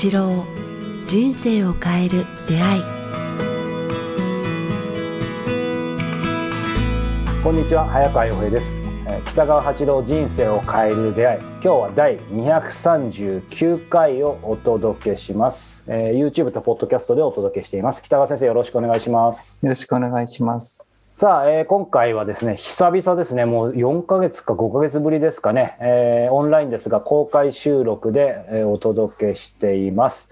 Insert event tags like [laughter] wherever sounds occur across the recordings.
八郎人生を変える出会い。こんにちは早川洋平です。えー北川八郎人生を変える出会い。今日は第239回をお届けします、えー YouTube とポッドキャストでお届けしています。北川先生よろしくお願いします。よろしくお願いします。さあ、えー今回はですね久々ですね。もう4ヶ月か5ヶ月ぶりですかね、えーオンラインですが公開収録で、えーお届けしています、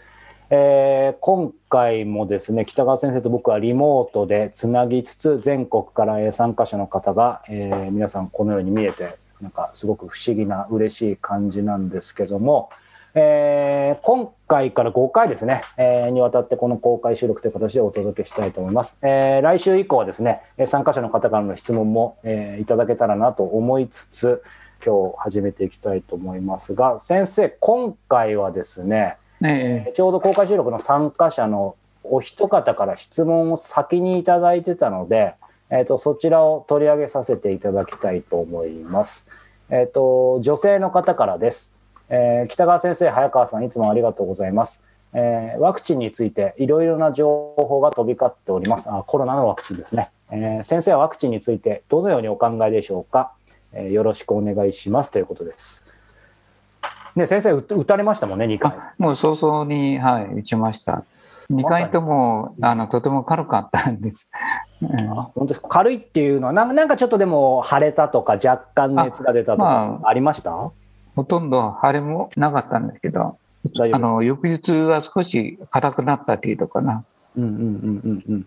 えー今回もですね北川先生と僕はリモートでつなぎつつ全国からえ参加者の方が、えー皆さんこのように見えてなんかすごく不思議な嬉しい感じなんですけども、えー今回から5回ですね、えーにわたってこの公開収録という形でお届けしたいと思います。えー来週以降はですね、えー参加者の方からの質問も、えーいただけたらなと思いつつ、今日始めていきたいと思いますが、先生、今回はですね、えちょうど公開収録の参加者のお一方から質問を先にいただいてたので、えー、とそちらを取り上げさせていただきたいと思います。えー、と女性の方からです、えー北川先生、早川さん、いつもありがとうございます。えーワクチンについていろいろな情報が飛び交っております。あコロナのワクチンですね、えー先生はワクチンについてどのようにお考えでしょうか、えーよろしくお願いしますということです。ね、先生、打打たれましたもんね、2回。あもう早々に、はい、打ちました。2回ともあのとても軽かったんです。うんあ本当ですか？軽いっていうのはなんか、なんかちょっとでも腫れたとか、若干熱が出たとか、あありました？ほとんど腫れもなかったんですけど、あの翌日は少し硬くなった程度かな。うんうんうんうんうん。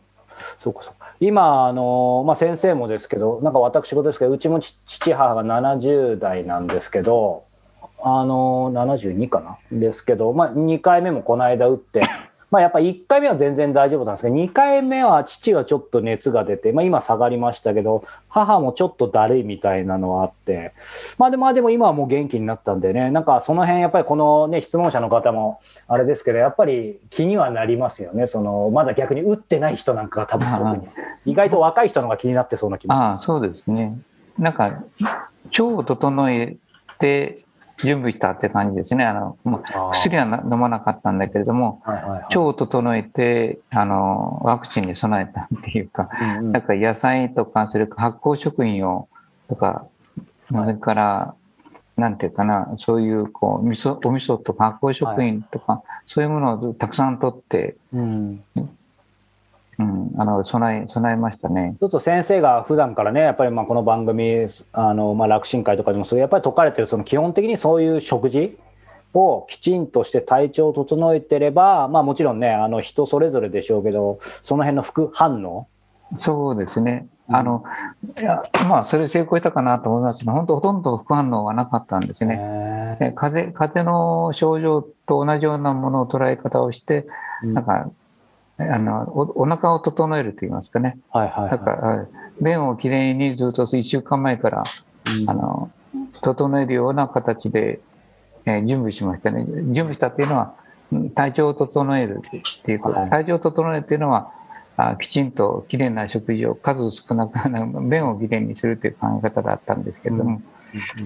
そうかそうか。今、あのまあ、先生もですけど、なんか私事ですけど、うちもち父母が70代なんですけど、あの72かな？ですけど、まあ、2回目もこの間打って、まあ、やっぱ1回目は全然大丈夫なんですけど、2回目は父はちょっと熱が出て、まあ、今下がりましたけど、母もちょっとだるいみたいなのはあって、まあでもまあでも今はもう元気になったんでね、なんかその辺やっぱりこのね、質問者の方もあれですけど、やっぱり気にはなりますよね。その、まだ逆に打ってない人なんかが多分特に。意外と若い人の方が気になってそうな気もああ、そうですね。なんか、腸を整えて準備したって感じですね。あのまあ薬はな飲まなかったんだけれども、はいはいはい。腸を整えてあのワクチンに備えたっていうか、うんうん。なんか野菜とか、それから発酵食品をとか、それから、なんていうかな、そういうこう味噌お味噌とか発酵食品とか、そういうものをたくさん取って、うんうん、あの備え備えましたね。ちょっと先生が普段からね、やっぱりまあこの番組、あのまあ楽神会とかでもそうやっぱり説かれてる、その基本的にそういう食事をきちんとして体調を整えてれば、まあもちろんね、あの人それぞれでしょうけど、その辺の副反応、そうですね。うんあの、いやまあ、それ成功したかなと思いますけど、本当ほとんど副反応はなかったんですね。風邪風邪の症状と同じようなものを捉え方をして、なんか、あのおお腹を整えると言いますかね。はいはいなんか、はい便をきれいにずっと1週間前から、あの、整えるような形で、えー準備しましたね。準備したっていうのは、うん体調を整えるっていうこと。はい体調を整えるっていうのは、あきちんときれいな食事を数少なく、便をきれいにするという考え方だったんですけれども、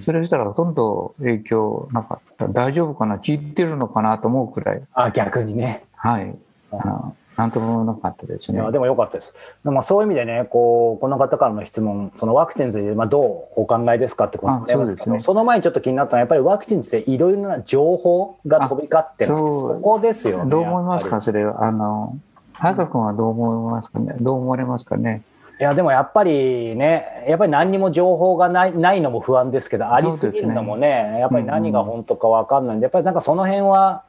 それしたらほとんど影響なかった。大丈夫かな？効いてるのかな？と思うくらい、あ逆にね。はい。あのなんともなかったですね。いやでもよかったです。でもそういう意味でね、こうこの方からの質問、そのワクチンについて、まあ、どうお考えですかってことになりますけどねその前にちょっと気になったのは、やっぱりワクチンについていろいろな情報が飛び交ってるあそこですよね。どう思いますか、それは。あの、早川君はどう思いますかね。どう思われますかね。りいやでもやっぱりね、やっぱり何にも情報がないないのも不安ですけど、ありすぎるのもね、やっぱり何が本当か分かんないんで、やっぱりなんかその辺は、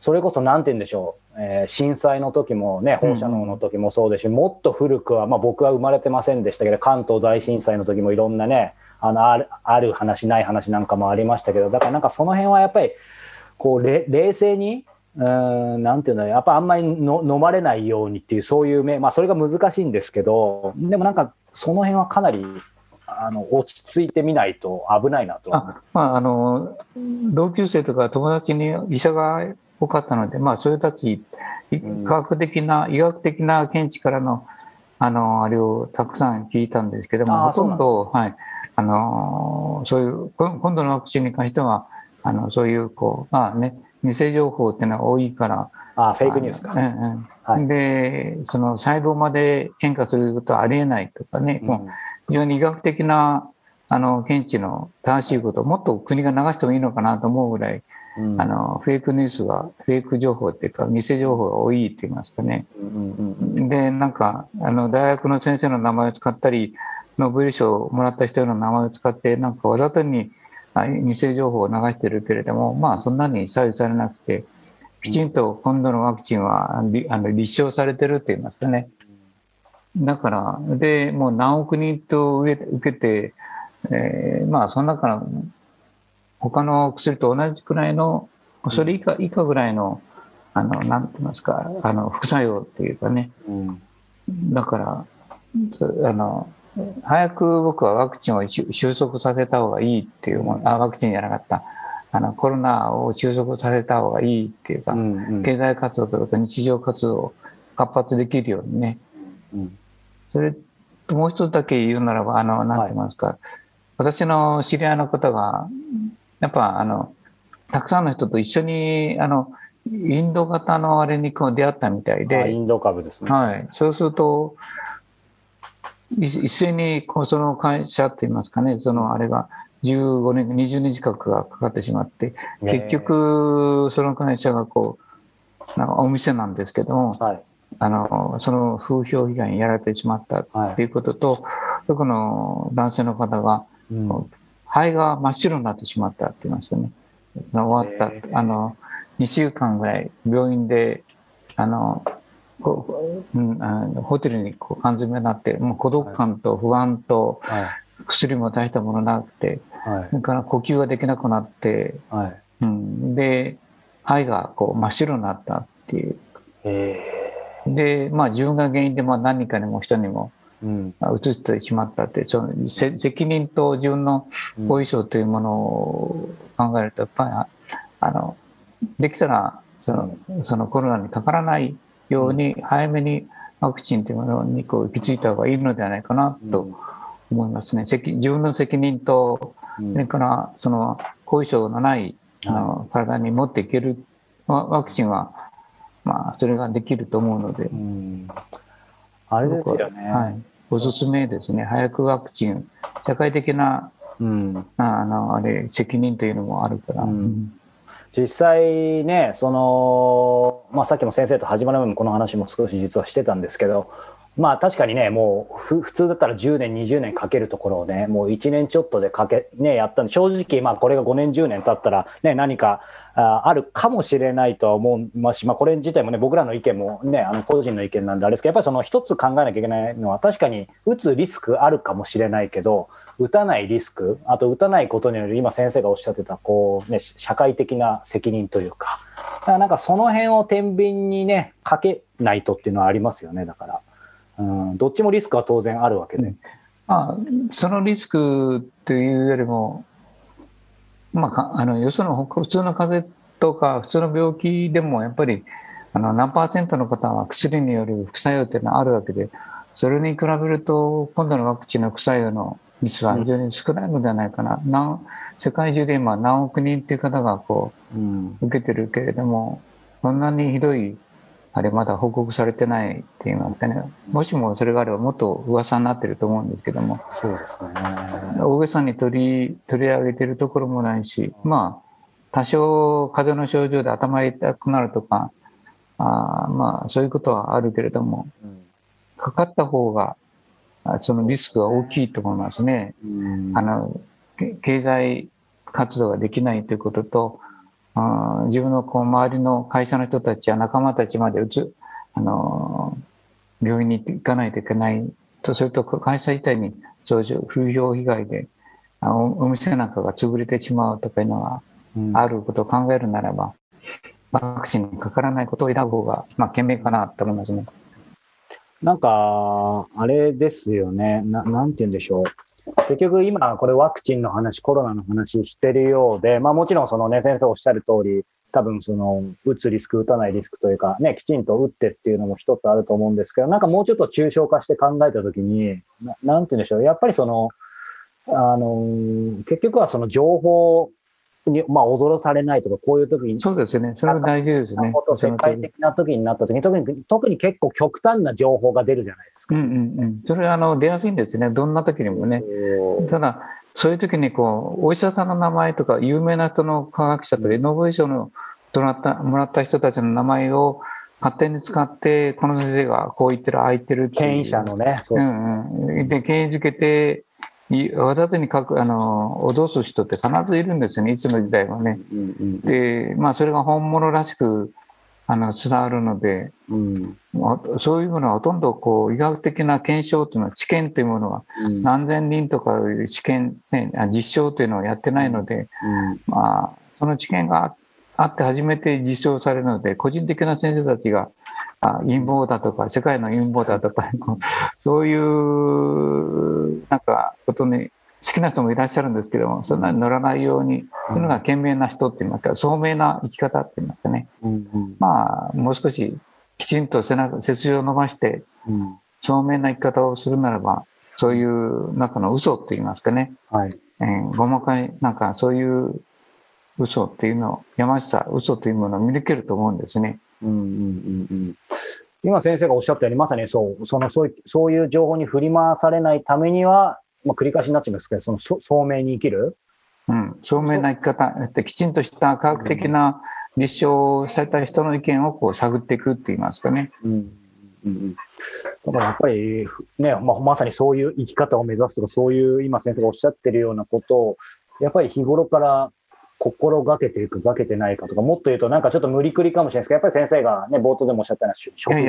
それこそなんて言うんでしょう、えー震災の時もね、放射能の時もそうですし、もっと古くは、まあ、僕は生まれてませんでしたけど、関東大震災の時もいろんなね、あのあるある話、ない話なんかもありましたけど、だからなんかその辺はやっぱり、こうれ冷静に、うーんなんていうのやっぱあんまりの飲まれないようにっていうそういう目、まあ、それが難しいんですけどでもなんかその辺はかなりあの落ち着いてみないと危ないなと。あまあ、あの、同級生とか友達に医者が多かったので、まあ、それたち、科学的な、医学的な見地からの、あの、あれをたくさん聞いたんですけどあも、ーほとんど、はい、あの、そういう、こ今度のワクチンに関しては、あの、そういう、こう、まあね、偽情報っていうのが多いから、あ、フェイクニュースか。うんうん。はい。で、その細胞まで変化することはありえないとかね、もううん非常に医学的なあの検知の正しいことをもっと国が流してもいいのかなと思うぐらい、うんあのフェイクニュースが、フェイク情報っていうか、偽情報が多いって言いますかね。うんうんうんで、なんか、あの大学の先生の名前を使ったり、ノーベル賞をもらった人の名前を使って、なんかわざとにあ偽情報を流してるけれども、まあ、そんなに左右されなくて、きちんと今度のワクチンはりあの立証されてるって言いますかね。だから、で、もう何億人と受け受けて、えーまあ、その中の他の薬と同じくらいの、それ以下以下ぐらいの、あの、なんて言いますか、あの、副作用っていうかね。うんだから、そあの、早く僕はワクチンを収収束させた方がいいっていうもの、あ、ワクチンじゃなかった。あの、コロナを収束させた方がいいっていうか、うんうん経済活動とか日常活動を活発できるようにね。うんそれともう一つだけ言うならば、あの、なんて言いますか、私の知り合いの方が、やっぱ、あの、たくさんの人と一緒に、あの、インド型のあれにこう出会ったみたいあイで、ンド株ですね。はい。そうすると、い一斉にこうその会社って言いますかね、そのあれが15年、20年近くがかかってしまって、結局、その会社がこう、なんかお店なんですけども、はい。あの、その風評被害にやられてしまったはいということと、そこの男性の方が、うん肺が真っ白になってしまったって言いますよね。終わったへ。あの、2週間ぐらい病院で、あの、こううん、あのホテルにこう缶詰になって、もう孤独感と不安とはい。薬も大したものなくて、はいそれから呼吸ができなくなって、はい。うん、で、肺がこう真っ白になったっていう。えで、まあ自分が原因でまあ何人かにも人にもーうん。あ移してしまったって、そのせ責任と自分の後遺症というものを考えると、やっぱりああのできたらそのそのコロナにかからないように、早めにワクチンというものにこう行き着いた方がいいのではないかなと思いますね。責自分の責任と、うん。それからその後遺症のないあの体に持っていけるワワクチンは、まあ、それができると思うので。うん。あれですよね。はい、おすすめですね。早くワクチン、社会的な、うんああの、あれ、責任というのもあるから。うん実際ね、その、まあ、さっきも先生と始まる前もこの話も少し実はしてたんですけど、まあ確かにね、もう普通だったら10年、20年かけるところをね、もう1年ちょっとでかけ、ね、やったんで、正直、まあこれが5年、10年経ったら、ね、何かああるかもしれないとは思いますし、まあこれ自体もね、僕らの意見もね、あの個人の意見なんであれですけど、やっぱりその一つ考えなきゃいけないのは、確かに打つリスクあるかもしれないけど、打たないリスク、あと打たないことによる、今先生がおっしゃってた、こうね、社会的な責任というか、だかなんかその辺を天秤にね、かけないとっていうのはありますよね、だから。うん、どっちもリスクは当然あるわけで。まあ、そのリスクというよりも、まあか、あの、よその他普通の風邪とか普通の病気でもやっぱり、あの、何パーセントの方は薬による副作用っていうのはあるわけで、それに比べると、今度のワクチンの副作用の率は非常に少ないのではないかな。何世界中で今何億人っていう方がこうんう、受けてるけれども、そんなにひどい、あれまだ報告されてないって言いますかね。もしもそれがあればもっと噂になってると思うんですけども、そうですね。大げさに取り取り上げてるところもないし、まあ、多少風邪の症状で頭痛くなるとか、あーまあ、そういうことはあるけれども、かかった方が、あそのリスクが大きいと思いますね。うんあの、け経済活動ができないということと、あー自分のこう周りの会社の人たちや仲間たちまでうつ、あの、病院に行かないといけないと、それと会社自体にそういう風評被害で、あのお店なんかが潰れてしまうとかいうのがうんあることを考えるならば、ワクチンにかからないことを選ぶ方が、まあ、賢明かなと思いますね。なんか、あれですよね。ななんて言うんでしょう。結局今、これワクチンの話、コロナの話してるようで、まあもちろんそのね、先生おっしゃる通り、多分その、打つリスク、打たないリスクというか、ね、きちんと打ってっていうのも一つあると思うんですけど、なんかもうちょっと抽象化して考えたときに、ななんて言うんでしょう。やっぱりその、あの、結局はその情報に、まあ、踊らされないとか、こういう時に、そうですね。それは大事ですね。世界的な時になった時に、特に、特に結構極端な情報が出るじゃないですか。うんうんうん。それは、あの、出やすいんですね。どんな時にもね。ただ、そういう時に、こう、お医者さんの名前とか、有名な人の科学者とか、ノーベル賞のもらった、もらった人たちの名前を、勝手に使って、この先生がこう言ってる、ああ言ってるって権威者のね。そううんうん。で、権威づけて、わざとに書く、あの、脅す人って必ずいるんですよね、いつの時代はね。で、まあ、それが本物らしく、あの、伝わるので、うん、そういうものはほとんど、こう、医学的な検証というのは、知見というものは、何千人とかいう知見、ね、実証というのをやってないので、まあ、その知見があって初めて実証されるので、個人的な先生たちが、あ陰謀だとか、世界の陰謀だとか、そういうなんかことに好きな人もいらっしゃるんですけども、そんなに乗らないように、そういうのが賢明な人って言いますか、聡明な生き方って言いますかね。うんうん、まあ、もう少しきちんと背中、背筋を伸ばして、聡明な生き方をするならば、そういう中の嘘って言いますかね。はい。えー、ごまかい、なんかそういう嘘っていうのを、山下さ、嘘というものを見抜けると思うんですね。うんうんうんうん。今先生がおっしゃったように、まさにそう、そのそういうそういう情報に振り回されないためには、まあ、繰り返しになっちゃいますけど、そのそ聡明に生きる。うん、聡明な生き方、きちんとした科学的な立証された人の意見をこう探っていくって言いますかね。うんうんうん、だからやっぱりね、まあ、まさにそういう生き方を目指すとか、そういう今先生がおっしゃってるようなことを、やっぱり日頃から心がけていく、がけてないかとか、もっと言うと、なんかちょっと無理くりかもしれないですけど、やっぱり先生がね、冒頭でもおっしゃったような、いやい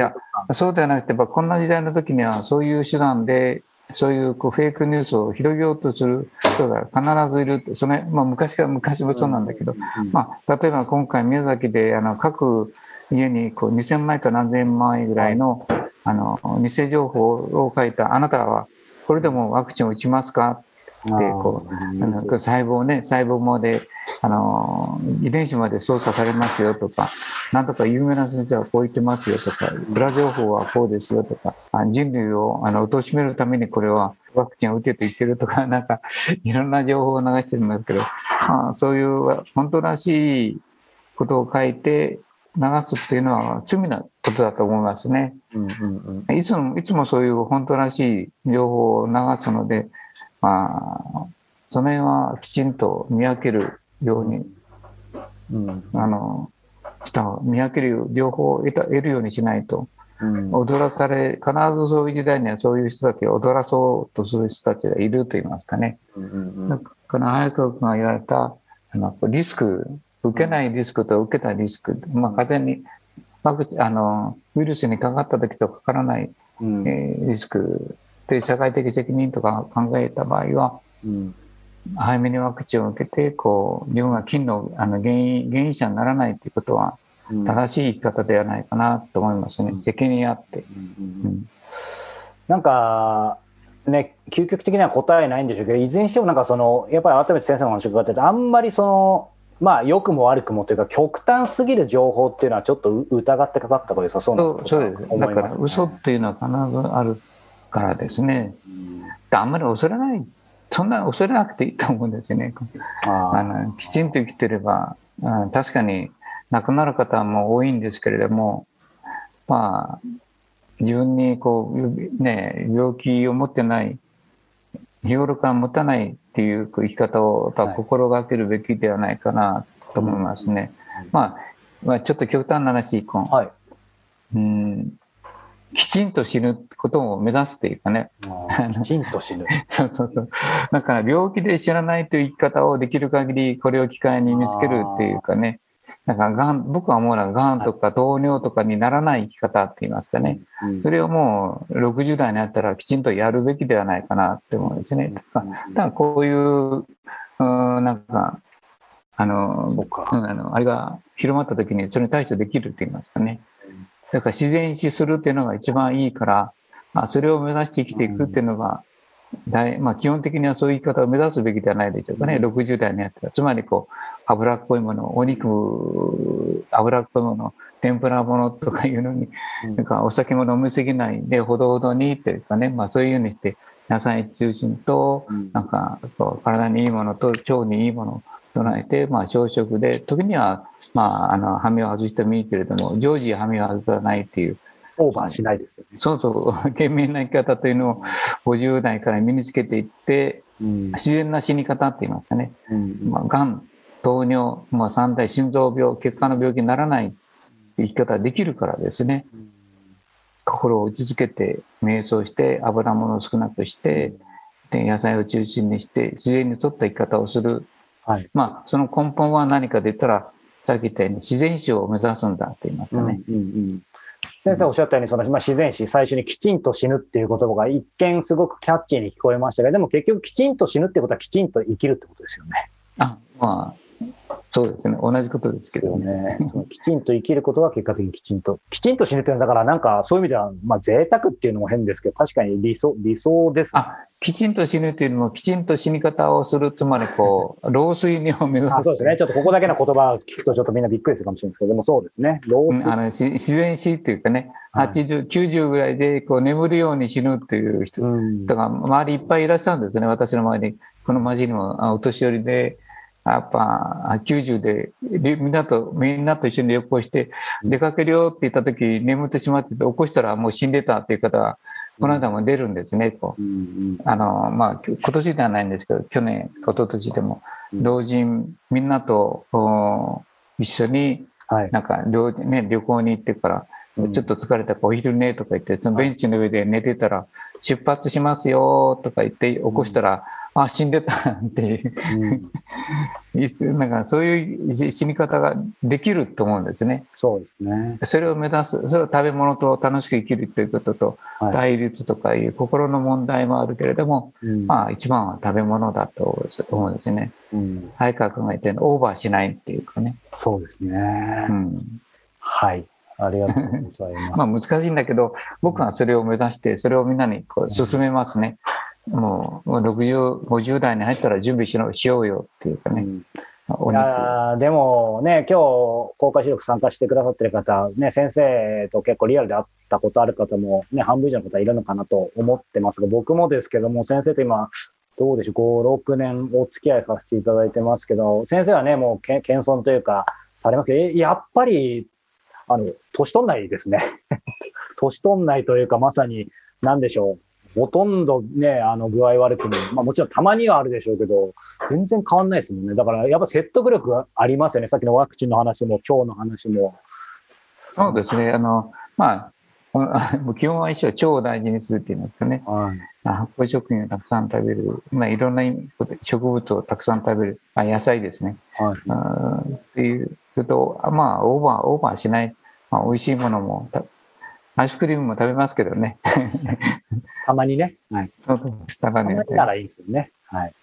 や、そうではなくて、やっぱこんな時代の時には、そういう手段で、そういうこうフェイクニュースを広げようとする人が必ずいるって、それ、まあ昔から昔もそうなんだけど、まあ、例えば今回宮崎で、あの、各家にこう2000枚か何千枚ぐらいの、あの、偽情報を書いた、あなたはこれでもワクチンを打ちますか？でこう細胞ね細胞まであの遺伝子まで操作されますよとかなんとか有名な先生はこう言ってますよとか裏情報はこうですよとか人類をあの貶めるためにこれはワクチンを打てと言ってるとか [laughs] なんかいろんな情報を流してるんですけど、まあ、そういう本当らしいことを書いて流すっていうのは罪なことだと思いますね。うんうんうん、いつもいつもそういう本当らしい情報を流すので、まあ、その辺はきちんと見分けるように、うん、あの、した見分ける両方を得た得るようにしないと、うん、踊らされ、必ずそういう時代にはそういう人たちを踊らそうとする人たちがいると言いますかね。うんうんうん、この早川君が言われた、あのリスク、受けないリスクと受けたリスク、まあ、完全にワクあのウイルスにかかった時とかからない、うん、えー、リスクで社会的責任とか考えた場合は、うん、早めにワクチンを受けてこう自分が菌のあの原因原因者にならないということは正しい生き方ではないかなと思いますね、うん、責任あって。なんかね、究極的には答えないんでしょうけど、いずれにしてもなんかその、やっぱり改めて先生の話を伺ってて、あんまりその、まあ、良くも悪くもというか、極端すぎる情報っていうのは、ちょっと疑ってかかった方が良さそうなそうです。だから、嘘っていうのは必ずあるからですね、あんまり恐れない、そんな恐れなくていいと思うんですよね。あのきちんと生きてれば、確かに亡くなる方も多いんですけれども、まあ、自分にこう、ね、病気を持ってない、日頃から持たないっていう生き方をやっぱ心がけるべきではないかなと思いますね。まあ、まあ、ちょっと極端な話、はい、うんきちんと死ぬことを目指すというかね。きちんと死ぬ。[laughs] そうそうそう。だから病気で知らないという生き方をできる限りこれを機会に見つけるっていうかね。なんかがん、僕は思うのはがんとか糖尿とかにならない生き方って言いますかね。うん、それをもう60代になったらきちんとやるべきではないかなって思うんですね。だからこういう、うん、なんか、あの、うん、あの、あれが広まった時にそれに対してできるって言いますかね。だから自然死するっていうのが一番いいから、まあ、それを目指して生きていくっていうのが大、まあ、基本的にはそういう生き方を目指すべきではないでしょうかね、60代にやったら。つまりこう、脂っこいもの、お肉、脂っこいもの、天ぷらものとかいうのに、なんかお酒も飲みすぎないで、ほどほどにっていうかね、まあそういうふうにして、野菜中心と、なんかこう体にいいものと腸にいいもの備えて、まあ、朝食で、時には、まあ、あの、羽目を外してもいいけれども、常時羽目を外さないっていう、オーバーしないですよね。そうそう、[laughs] 懸命な生き方というのを50代から身につけていって、うん、自然な死に方って言いますかね。うん、まあ、がん、糖尿、まあ、三大心臓病、血管の病気にならない生き方ができるからですね。うん、心を落ち着けて、瞑想して、油物を少なくして、で野菜を中心にして、自然に沿った生き方をする。はい、まあ、その根本は何かで言ったら、さっき言ったように自然死を目指すんだって言いますかね。うんうんうん先生おっしゃったように、その、まあ、自然死、最初にきちんと死ぬっていう言葉が一見すごくキャッチーに聞こえましたが、でも結局きちんと死ぬってことはきちんと生きるってことですよね。あ、まあ、そうですね。同じことですけどね。そのきちんと生きることは結果的にきちんと、きちんと死ぬっていうのは、だからなんかそういう意味では、まあ贅沢っていうのも変ですけど、確かに理想、理想です、ね、あ、きちんと死ぬっていうのも、きちんと死に方をする、つまりこう、[laughs] 老衰にを目指す。あそうですね。ちょっとここだけの言葉を聞くとちょっとみんなびっくりするかもしれないですけど、でもそうですね。老衰。あの自然死っていうかね、80、90ぐらいでこう眠るように死ぬっていう人、とか、周りいっぱいいらっしゃるんですね。私の周りに。この町にもお年寄りで、やっぱ90でみんなとみんなと一緒に旅行して出かけるよって言った時眠ってしまってて起こしたらもう死んでたっていう方がこの間も出るんですねと、あのまあ今年ではないんですけど去年一昨年でも老人みんなと一緒になんか旅,、ね、旅行に行ってからちょっと疲れたからお昼寝とか言って、そのベンチの上で寝てたら、出発しますよとか言って起こしたら、あ、死んでたっていう、うん、なんかそういう死に方ができると思うんですね。そうですね。それを目指す、それは食べ物と楽しく生きるということと、対立とかいう心の問題もあるけれども、はい、まあ一番は食べ物だと思うんですね。うん、早川君が言ったようにオーバーしないっていうかね。そうですね。うん、はい。ありがとうございます。[laughs] まあ難しいんだけど、僕はそれを目指して、それをみんなにこう進めますね。もう60、50代に入ったら準備しろしようよっていうかね。うんいやでもね、今日公開収録参加してくださってる方、ね、先生と結構リアルで会ったことある方も、ね、半分以上の方いるのかなと思ってますが、僕もですけども、先生と今、どうでしょう、5、6年お付き合いさせていただいてますけど、先生はね、もう謙遜というか、されますけど、やっぱり、あの、年取んないですね。[laughs] 年取んないというか、まさに、なんでしょう。ほとんどね、あの、具合悪くも、まあもちろんたまにはあるでしょうけど、全然変わんないですもんね。だから、やっぱ説得力がありますよね。さっきのワクチンの話も、今日の話も。そうですね。あの、まあ、[laughs] 基本は一緒、腸を大事にするっていうんですかね。はい、発酵食品をたくさん食べる。まあ、いろんな植物をたくさん食べる。あ野菜ですね。はい、あっていう。それと、まあ、オーバー、オーバーしない。まあ、美味しいものもアイスクリームも食べますけどね。たまにね。はい。そうたまに。ならいいですよね。はい。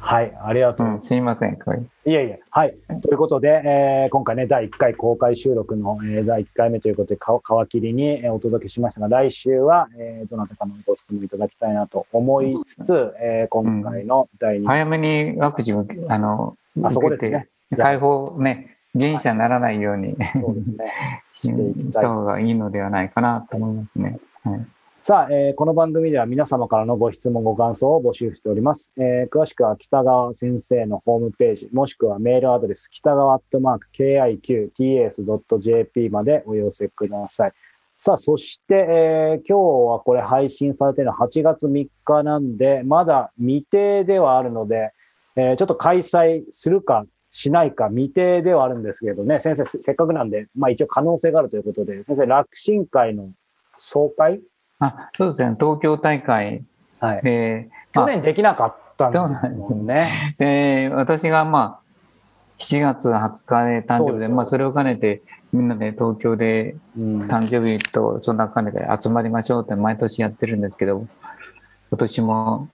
はい、ありがとう、うん、すみません。いやいや、はい。ということで、えー、今回ね、第1回公開収録の、えー、第1回目ということで、皮切りに、えー、お届けしましたが、来週は、えー、どなたかのご質問いただきたいなと思いつつ、うえー、今回の第2、うん、早めにワクチンを、あの、あそこですね。解放ね、原因者にならないように、そうですね。[laughs] した方がいいのではないかなと思いますね。はい、さあ、えー、この番組では皆様からのご質問、ご感想を募集しております。えー、詳しくは北川先生のホームページ、もしくはメールアドレス、北川アットマーク KIQTS.jp までお寄せください。さあ、そして、えー、今日はこれ配信されているのは8月3日なんで、まだ未定ではあるので、えー、ちょっと開催するかしないか未定ではあるんですけどね、先生、せっかくなんで、まあ一応可能性があるということで、先生、楽神会の総会？あそうですね、東京大会。はい。えー、去年できなかったんですね。えー、私がまあ、7月20日で誕生日で、まあそれを兼ねて、みんなで東京で誕生日とそんな兼ねて集まりましょうって毎年やってるんですけど、今年も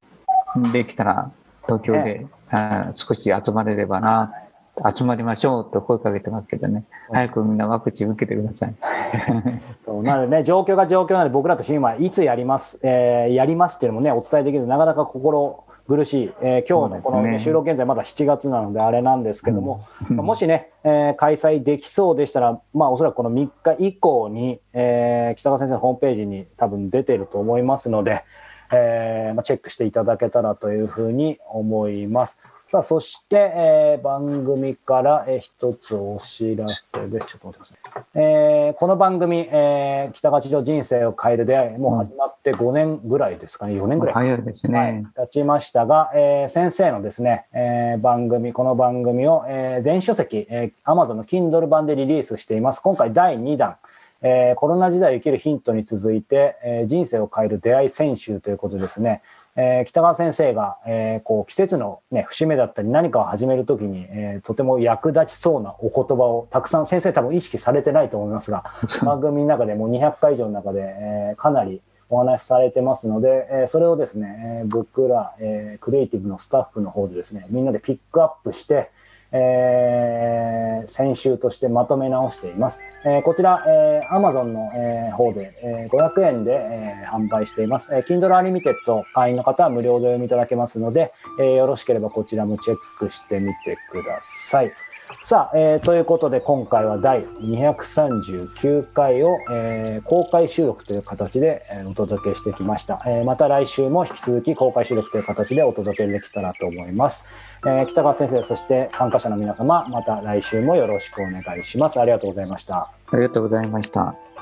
できたら東京で、ね、少し集まれればな集まりましょうと声かけてますけどね、早くみんなワクチン受けてください。[laughs] そうなのでね、状況が状況なので、僕らとして今、いつやります、えー、やりますっていうのもね、お伝えできる、なかなか心苦しい、えー、今日のこの、ね、収録現在、まだ7月なので、あれなんですけども、うん、もしね、えー、開催できそうでしたら、まあ、おそらくこの3日以降に、えー、北川先生のホームページに多分出てると思いますので、えーまあ、チェックしていただけたらというふうに思います。さあ、そして、えー番組から、えー一つお知らせです。ちょっと待ってください。えーこの番組、えー北勝町人生を変える出会い、もう始まって5年ぐらいですかね、4年ぐらい。早いですはいね。、経ちましたが、えー先生のですね、えー番組、この番組を、えー電子書籍、えー Amazon の Kindle 版でリリースしています。今回第2弾、えーコロナ時代を生きるヒントに続いて、えー人生を変える出会い選集ということですね。えー北川先生が、えーこう季節の、ね、節目だったり何かを始めるときに、えーとても役立ちそうなお言葉をたくさん先生多分意識されてないと思いますが番組の中でもう200回以上の中で、えーかなりお話しされてますので、えーそれをですね、えー僕ら、えークリエイティブのスタッフの方でですねみんなでピックアップして、えー先週としてまとめ直しています。えーこちら、えー Amazon の、えー方で、えー500円で、えー販売しています。えー Kindle Unlimited 会員の方は無料でお読みいただけますので、えーよろしければこちらもチェックしてみてください。さあ、えーということで今回は第239回を、えー公開収録という形で、えお届けしてきました、えーまた来週も引き続き公開収録という形でお届けできたらと思います、えー北川先生そして参加者の皆様また来週もよろしくお願いしますありがとうございましたありがとうございました。